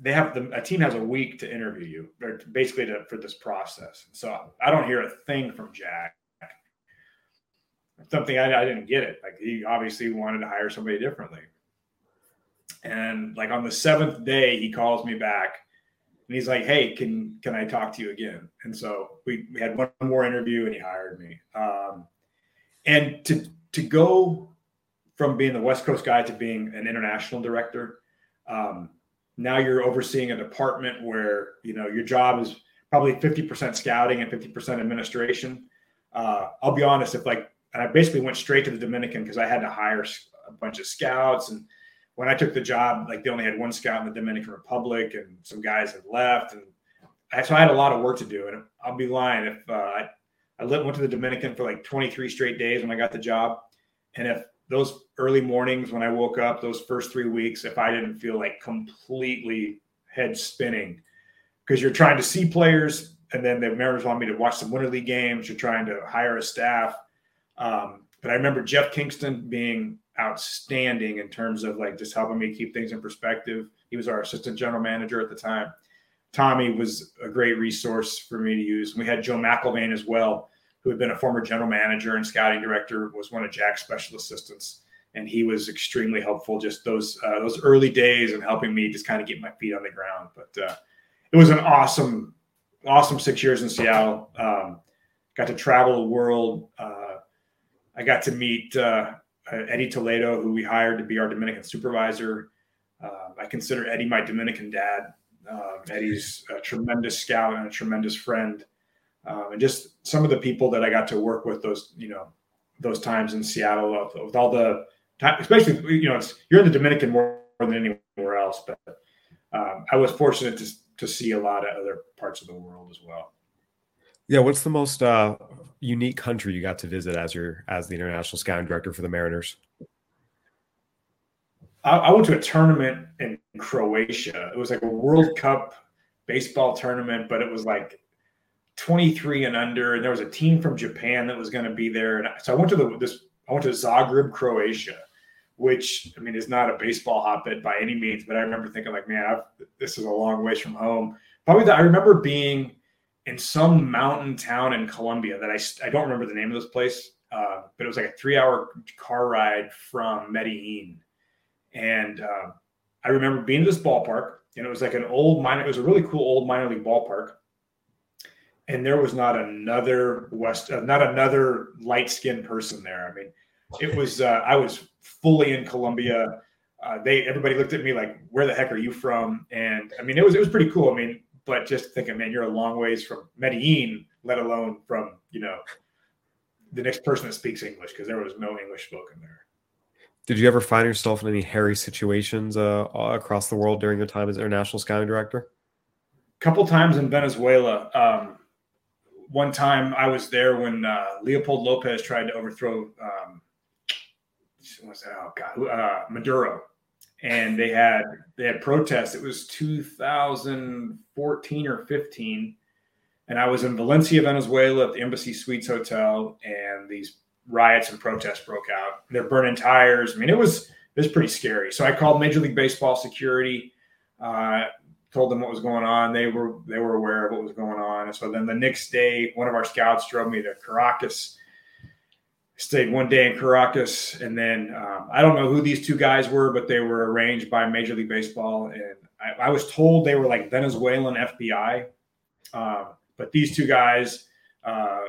they have the a team has a week to interview you, or basically to, for this process. So I don't hear a thing from Jack. Something I, I didn't get it. Like he obviously wanted to hire somebody differently. And like on the seventh day, he calls me back and he's like, "Hey, can can I talk to you again?" And so we, we had one more interview, and he hired me. Um, and to to go from being the West Coast guy to being an international director. Um, now you're overseeing a department where you know your job is probably 50% scouting and 50% administration. Uh, I'll be honest, if like, and I basically went straight to the Dominican because I had to hire a bunch of scouts. And when I took the job, like they only had one scout in the Dominican Republic, and some guys had left, and I, so I had a lot of work to do. And I'll be lying if uh, I, I went to the Dominican for like 23 straight days when I got the job, and if those early mornings when I woke up, those first three weeks, if I didn't feel like completely head spinning, because you're trying to see players, and then the Mariners want me to watch some winter league games. You're trying to hire a staff. Um, but I remember Jeff Kingston being outstanding in terms of like just helping me keep things in perspective. He was our assistant general manager at the time. Tommy was a great resource for me to use. We had Joe McIlvaine as well, who had been a former general manager and scouting director, was one of Jack's special assistants, and he was extremely helpful. Just those uh, those early days and helping me just kind of get my feet on the ground. But uh, it was an awesome, awesome six years in Seattle. Um, got to travel the world. Uh, I got to meet uh, Eddie Toledo, who we hired to be our Dominican supervisor. Uh, I consider Eddie my Dominican dad. Um, Eddie's a tremendous scout and a tremendous friend um, and just some of the people that I got to work with those you know those times in Seattle with all the time, especially you know you're in the Dominican more than anywhere else, but um, I was fortunate to to see a lot of other parts of the world as well. Yeah, what's the most uh, unique country you got to visit as your as the international scouting director for the Mariners? I, I went to a tournament in Croatia. It was like a World Cup baseball tournament, but it was like 23 and under, and there was a team from Japan that was going to be there. And so I went to the this I went to Zagreb, Croatia, which I mean is not a baseball hotbed by any means, but I remember thinking like, man, I've, this is a long ways from home. Probably that I remember being in some mountain town in Colombia that I I don't remember the name of this place, uh, but it was like a three hour car ride from Medellin, and uh, I remember being to this ballpark, and it was like an old minor. It was a really cool old minor league ballpark and there was not another West, uh, not another light skinned person there. I mean, it was uh, I was fully in Colombia. Uh, they everybody looked at me like, "Where the heck are you from?" And I mean, it was it was pretty cool. I mean, but just thinking, man, you're a long ways from Medellin, let alone from you know the next person that speaks English because there was no English spoken there. Did you ever find yourself in any hairy situations uh, across the world during your time as international scouting director? A couple times in Venezuela. Um, one time I was there when uh, Leopold Lopez tried to overthrow um, what's that? Oh God, uh, Maduro, and they had they had protests. It was 2014 or 15, and I was in Valencia, Venezuela, at the Embassy Suites Hotel, and these riots and protests broke out. They're burning tires. I mean, it was it was pretty scary. So I called Major League Baseball security, uh, told them what was going on. They were they were aware of what was going on. And so then the next day, one of our scouts drove me to Caracas. Stayed one day in Caracas, and then um, I don't know who these two guys were, but they were arranged by Major League Baseball, and I, I was told they were like Venezuelan FBI. Uh, but these two guys uh,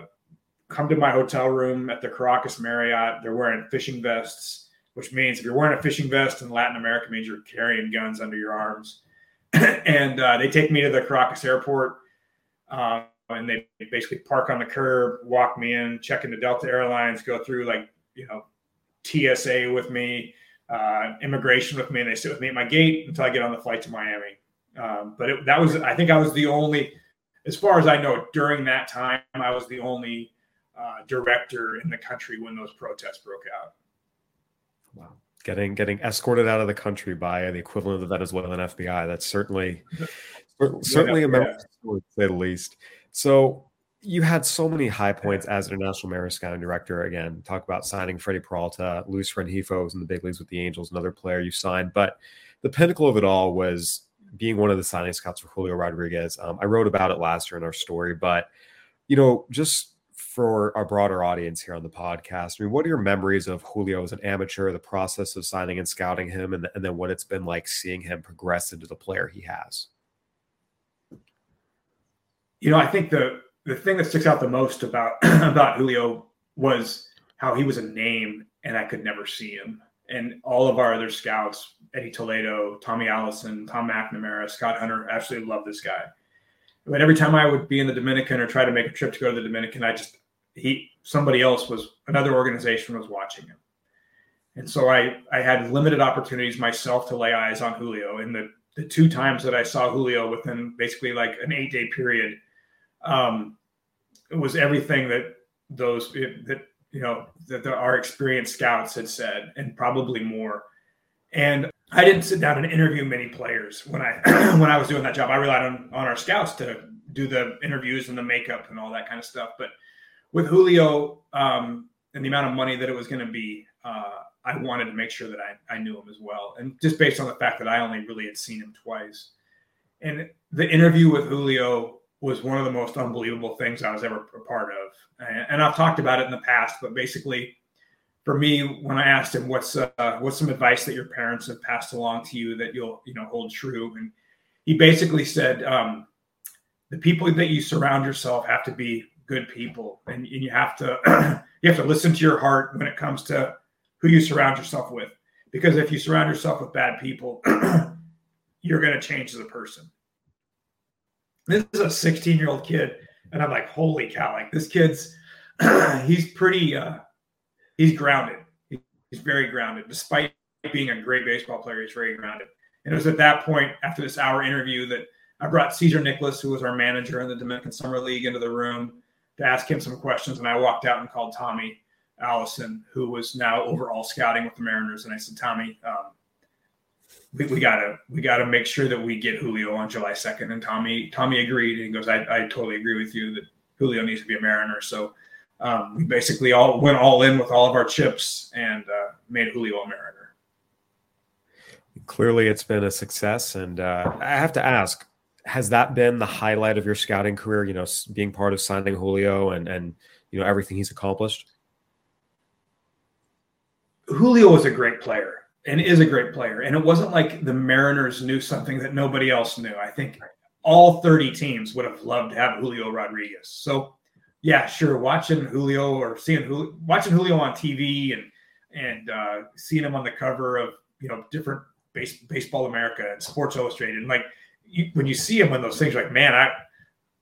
come to my hotel room at the Caracas Marriott. They're wearing fishing vests, which means if you're wearing a fishing vest in Latin America, means you're carrying guns under your arms. and uh, they take me to the Caracas airport. Uh, and they basically park on the curb, walk me in, check into Delta Airlines, go through like, you know, TSA with me, uh, immigration with me, and they sit with me at my gate until I get on the flight to Miami. Um, but it, that was, I think I was the only, as far as I know, during that time, I was the only uh, director in the country when those protests broke out. Wow. Getting getting escorted out of the country by the equivalent of the Venezuelan FBI. That's certainly certainly yeah, a memory, yeah. to say the least. So you had so many high points as international scouting director. Again, talk about signing Freddy Peralta, Luis Rengifo was in the big leagues with the Angels, another player you signed. But the pinnacle of it all was being one of the signing scouts for Julio Rodriguez. Um, I wrote about it last year in our story, but you know, just for our broader audience here on the podcast, I mean, what are your memories of Julio as an amateur, the process of signing and scouting him, and, and then what it's been like seeing him progress into the player he has? You know, I think the the thing that sticks out the most about about Julio was how he was a name and I could never see him. And all of our other scouts, Eddie Toledo, Tommy Allison, Tom McNamara, Scott Hunter, absolutely loved this guy. But every time I would be in the Dominican or try to make a trip to go to the Dominican, I just he somebody else was another organization was watching him. And so I I had limited opportunities myself to lay eyes on Julio. And the the two times that I saw Julio within basically like an eight day period, um, it was everything that those that you know that the, our experienced scouts had said, and probably more. And I didn't sit down and interview many players when I when I was doing that job. I relied on on our scouts to do the interviews and the makeup and all that kind of stuff. But with Julio um, and the amount of money that it was going to be, uh, I wanted to make sure that I, I knew him as well. And just based on the fact that I only really had seen him twice. And the interview with Julio was one of the most unbelievable things I was ever a part of. And, and I've talked about it in the past, but basically, for me, when I asked him, "What's uh, what's some advice that your parents have passed along to you that you'll you know hold true?" and he basically said, um, "The people that you surround yourself have to be good people, and, and you have to you have to listen to your heart when it comes to who you surround yourself with. Because if you surround yourself with bad people, you're going to change as a person." This is a 16 year old kid, and I'm like, "Holy cow! Like this kid's he's pretty." Uh, he's grounded. He's very grounded, despite being a great baseball player. He's very grounded. And it was at that point, after this hour interview, that I brought Cesar Nicolas, who was our manager in the Dominican Summer League, into the room to ask him some questions. And I walked out and called Tommy Allison, who was now overall scouting with the Mariners. And I said, Tommy, um, we, we, gotta we gotta make sure that we get Julio on July 2nd. And Tommy Tommy agreed. And he goes, I, I totally agree with you that Julio needs to be a Mariner. So um, we basically all went all in with all of our chips and uh, made Julio a Mariner. Clearly, it's been a success, and uh, I have to ask: Has that been the highlight of your scouting career? You know, being part of signing Julio and and you know everything he's accomplished. Julio was a great player and is a great player, and it wasn't like the Mariners knew something that nobody else knew. I think all 30 teams would have loved to have Julio Rodriguez. So yeah, sure. Watching Julio or seeing Julio, watching Julio on TV and and uh, seeing him on the cover of you know different base, baseball America and Sports Illustrated, and like you, when you see him in those things, like man, I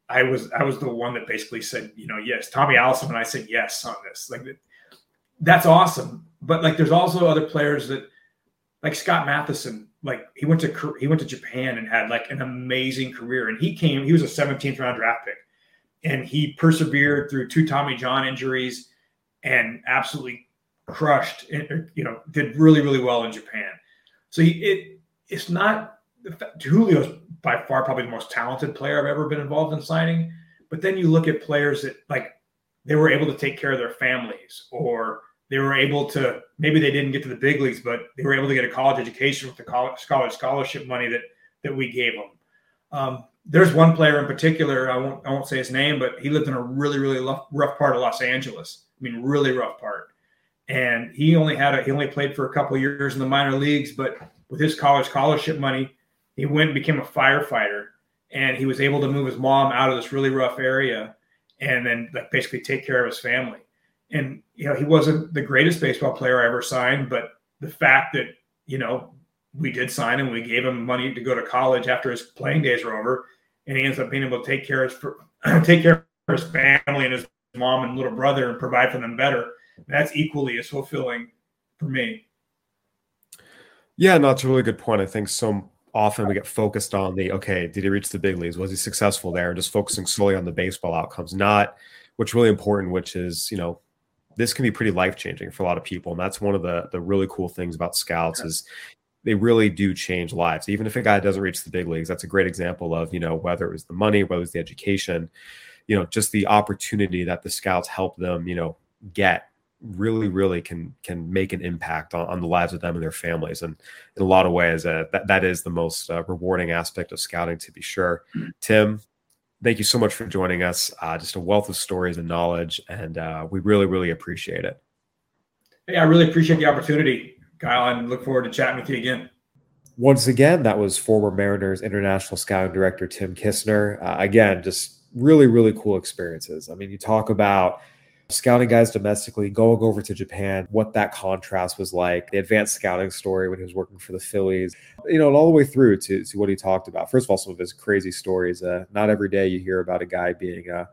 I was I was the one that basically said, you know, yes, Tommy Allison, and I said yes on this. Like that's awesome. But like, there's also other players that, like Scott Mathieson, like he went to he went to Japan and had like an amazing career, and he came. He was a 17th round draft pick, and he persevered through two Tommy John injuries, and absolutely crushed. And er, you know, did really really well in Japan. So he, it it's not Julio's by far probably the most talented player I've ever been involved in signing. But then you look at players that like they were able to take care of their families or they were able to maybe they didn't get to the big leagues, but they were able to get a college education with the college, scholarship money that that we gave them. Um, there's one player in particular. I won't I won't say his name, but he lived in a really really rough, rough part of Los Angeles. I mean, really rough part. And he only had a, he only played for a couple years in the minor leagues, but with his college scholarship money, he went and became a firefighter and he was able to move his mom out of this really rough area and then like basically take care of his family. And you know he wasn't the greatest baseball player i ever signed but the fact that you know we did sign him we gave him money to go to college after his playing days were over and he ends up being able to take care of his, take care of his family and his mom and little brother and provide for them better that's equally as fulfilling for me. Yeah no that's a really good point. I think so often we get focused on the okay, did he reach the big leagues? Was he successful there? Just focusing solely on the baseball outcomes, not what's really important, which is you know this can be pretty life changing for a lot of people, and that's one of the the really cool things about scouts is they really do change lives. Even if a guy doesn't reach the big leagues, that's a great example of you know whether it was the money, whether it was the education, you know, just the opportunity that the scouts help them you know get really really can can make an impact on, on the lives of them and their families. And in a lot of ways uh, that, that is the most uh, rewarding aspect of scouting to be sure. Tim thank you so much for joining us. Uh, just a wealth of stories and knowledge and uh, we really really appreciate it. Hey i really appreciate the opportunity kyle and look forward to chatting with you again. Once again that was former mariners international scouting director tim kissner. Uh, again just really really cool experiences. I mean you talk about scouting guys domestically, going over to Japan, what that contrast was like, the advanced scouting story when he was working for the Phillies, you know, and all the way through to, to what he talked about. First of all, some of his crazy stories. Uh, not every day you hear about a guy being uh,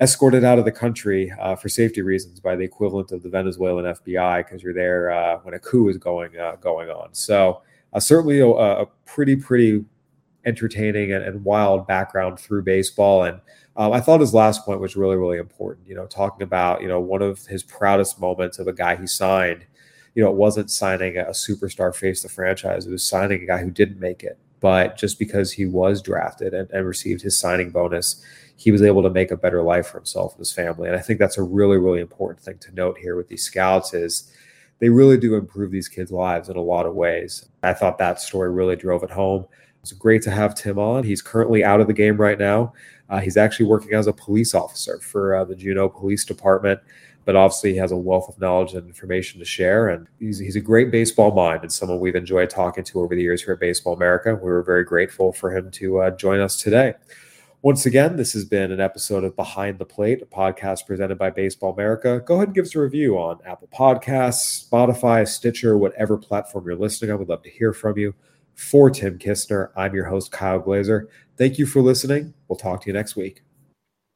escorted out of the country uh, for safety reasons by the equivalent of the Venezuelan FBI because you're there uh, when a coup is going uh, going on. So uh, certainly a, a pretty pretty entertaining and, and wild background through baseball and um, I thought his last point was really, really important. You know, talking about you know one of his proudest moments of a guy he signed. You know, it wasn't signing a superstar face the franchise; it was signing a guy who didn't make it. But just because he was drafted and, and received his signing bonus, he was able to make a better life for himself and his family. And I think that's a really, really important thing to note here with these scouts is they really do improve these kids' lives in a lot of ways. I thought that story really drove it home. It's great to have Tim on. He's currently out of the game right now. Uh, he's actually working as a police officer for uh, the Juneau Police Department, but obviously he has a wealth of knowledge and information to share. And he's, he's a great baseball mind and someone we've enjoyed talking to over the years here at Baseball America. We were very grateful for him to uh, join us today. Once again, this has been an episode of Behind the Plate, a podcast presented by Baseball America. Go ahead and give us a review on Apple Podcasts, Spotify, Stitcher, whatever platform you're listening on. We'd love to hear from you. For Tim Kissner, I'm your host, Kyle Glaser. Thank you for listening. We'll talk to you next week.